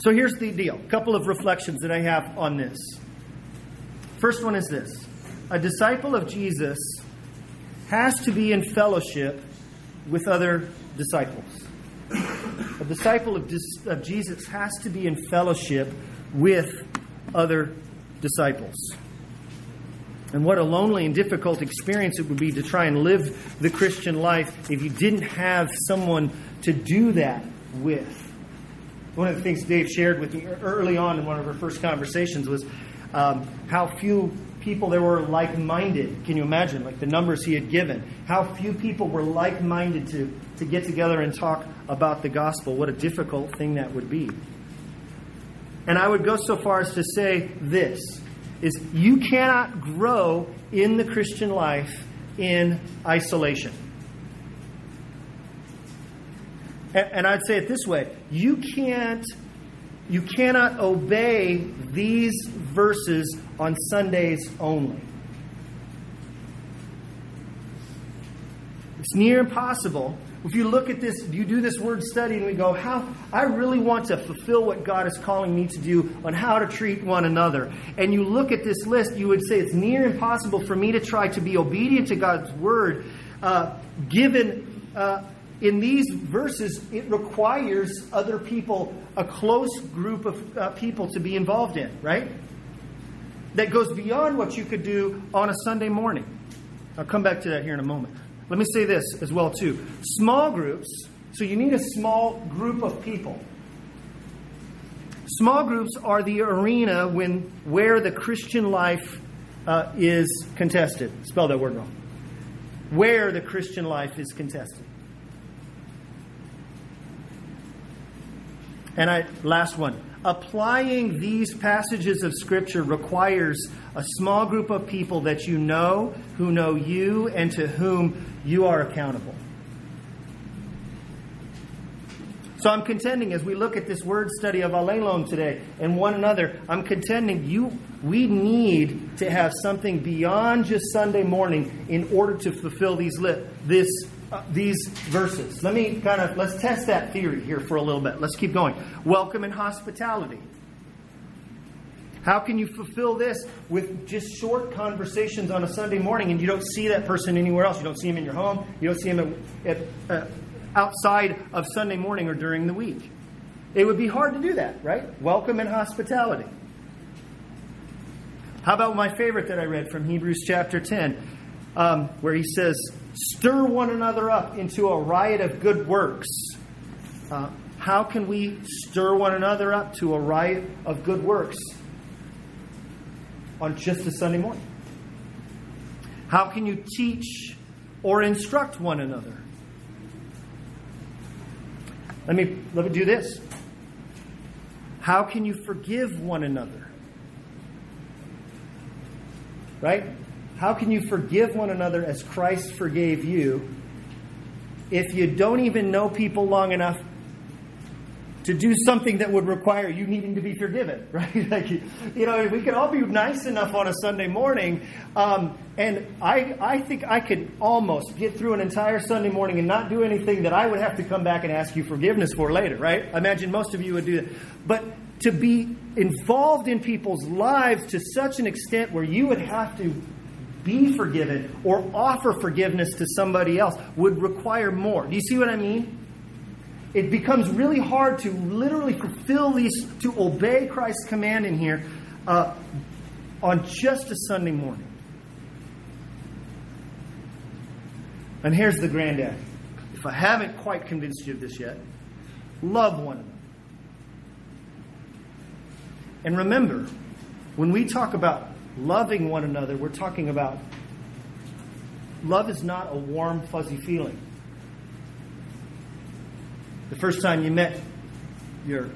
So here's the deal a couple of reflections that I have on this. First one is this a disciple of Jesus has to be in fellowship with other disciples. A disciple of, dis- of Jesus has to be in fellowship with other disciples. And what a lonely and difficult experience it would be to try and live the Christian life if you didn't have someone to do that with. One of the things Dave shared with me early on in one of our first conversations was um, how few people there were like minded. Can you imagine? Like the numbers he had given. How few people were like minded to, to get together and talk about the gospel. What a difficult thing that would be. And I would go so far as to say this is you cannot grow in the Christian life in isolation. And I'd say it this way you can't you cannot obey these verses on Sundays only. It's near impossible. If you look at this, you do this word study and we go, how I really want to fulfill what God is calling me to do on how to treat one another. And you look at this list, you would say it's near impossible for me to try to be obedient to God's word, uh, given uh, in these verses, it requires other people, a close group of uh, people to be involved in, right? That goes beyond what you could do on a Sunday morning. I'll come back to that here in a moment. Let me say this as well too. Small groups, so you need a small group of people. Small groups are the arena when where the Christian life uh, is contested. Spell that word wrong. Where the Christian life is contested. And I last one. Applying these passages of scripture requires a small group of people that you know, who know you, and to whom you are accountable. So I'm contending as we look at this word study of allelon today and one another, I'm contending you we need to have something beyond just Sunday morning in order to fulfill these li- this uh, these verses. Let me kind of let's test that theory here for a little bit. Let's keep going. Welcome and hospitality. How can you fulfill this with just short conversations on a Sunday morning and you don't see that person anywhere else? You don't see him in your home. You don't see him at, at, uh, outside of Sunday morning or during the week. It would be hard to do that, right? Welcome and hospitality. How about my favorite that I read from Hebrews chapter 10, um, where he says, Stir one another up into a riot of good works. Uh, how can we stir one another up to a riot of good works on just a Sunday morning? How can you teach or instruct one another? Let me, let me do this. How can you forgive one another? Right? How can you forgive one another as Christ forgave you if you don't even know people long enough to do something that would require you needing to be forgiven, right? like, you know, we could all be nice enough on a Sunday morning, um, and I, I think I could almost get through an entire Sunday morning and not do anything that I would have to come back and ask you forgiveness for later, right? I imagine most of you would do that. But to be involved in people's lives to such an extent where you would have to be forgiven or offer forgiveness to somebody else would require more. Do you see what I mean? It becomes really hard to literally fulfill these, to obey Christ's command in here uh, on just a Sunday morning. And here's the granddad. If I haven't quite convinced you of this yet, love one another. And remember, when we talk about loving one another, we're talking about love is not a warm, fuzzy feeling. The first time you met your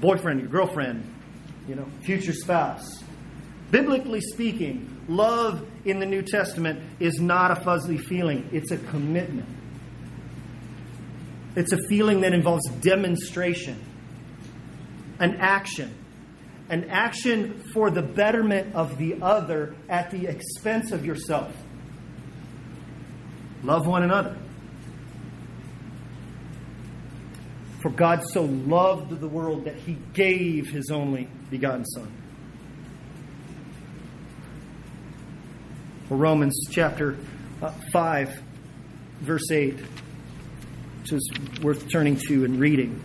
boyfriend, your girlfriend, you know, future spouse. Biblically speaking, love in the New Testament is not a fuzzy feeling, it's a commitment. It's a feeling that involves demonstration, an action an action for the betterment of the other at the expense of yourself. Love one another. For God so loved the world that he gave his only begotten Son. For Romans chapter uh, 5, verse 8, which is worth turning to and reading.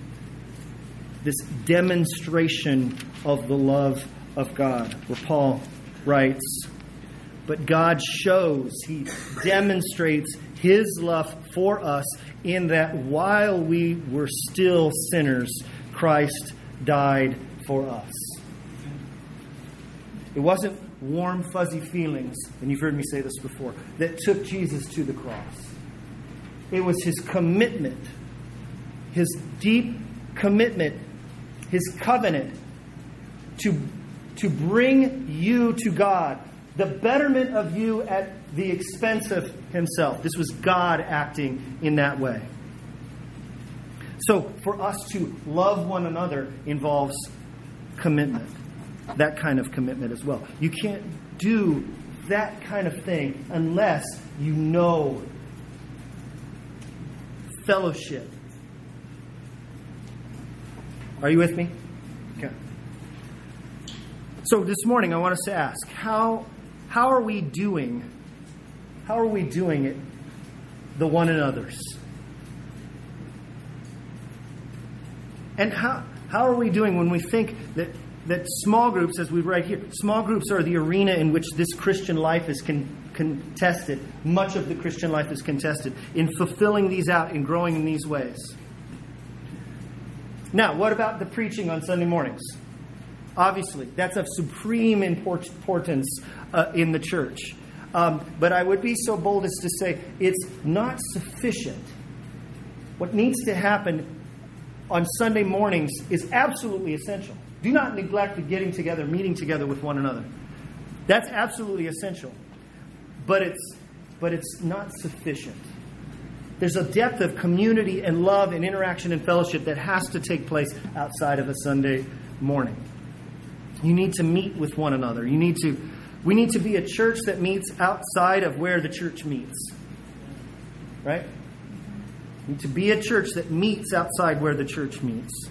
This demonstration of the love of God, where Paul writes, But God shows, He demonstrates His love for us in that while we were still sinners, Christ died for us. It wasn't warm, fuzzy feelings, and you've heard me say this before, that took Jesus to the cross. It was his commitment, his deep commitment, his covenant to, to bring you to God, the betterment of you at the expense of himself. This was God acting in that way. So, for us to love one another involves commitment, that kind of commitment as well. You can't do that kind of thing unless you know fellowship. Are you with me? Okay. So this morning I want us to ask how how are we doing? How are we doing it the one another's? And how how are we doing when we think that that small groups, as we write here, small groups are the arena in which this Christian life is con- contested. Much of the Christian life is contested in fulfilling these out, in growing in these ways. Now, what about the preaching on Sunday mornings? Obviously, that's of supreme importance uh, in the church. Um, but I would be so bold as to say it's not sufficient. What needs to happen on Sunday mornings is absolutely essential. Do not neglect the getting together, meeting together with one another. That's absolutely essential. But it's, but it's not sufficient. There's a depth of community and love and interaction and fellowship that has to take place outside of a Sunday morning. You need to meet with one another. You need to we need to be a church that meets outside of where the church meets. Right? We need to be a church that meets outside where the church meets.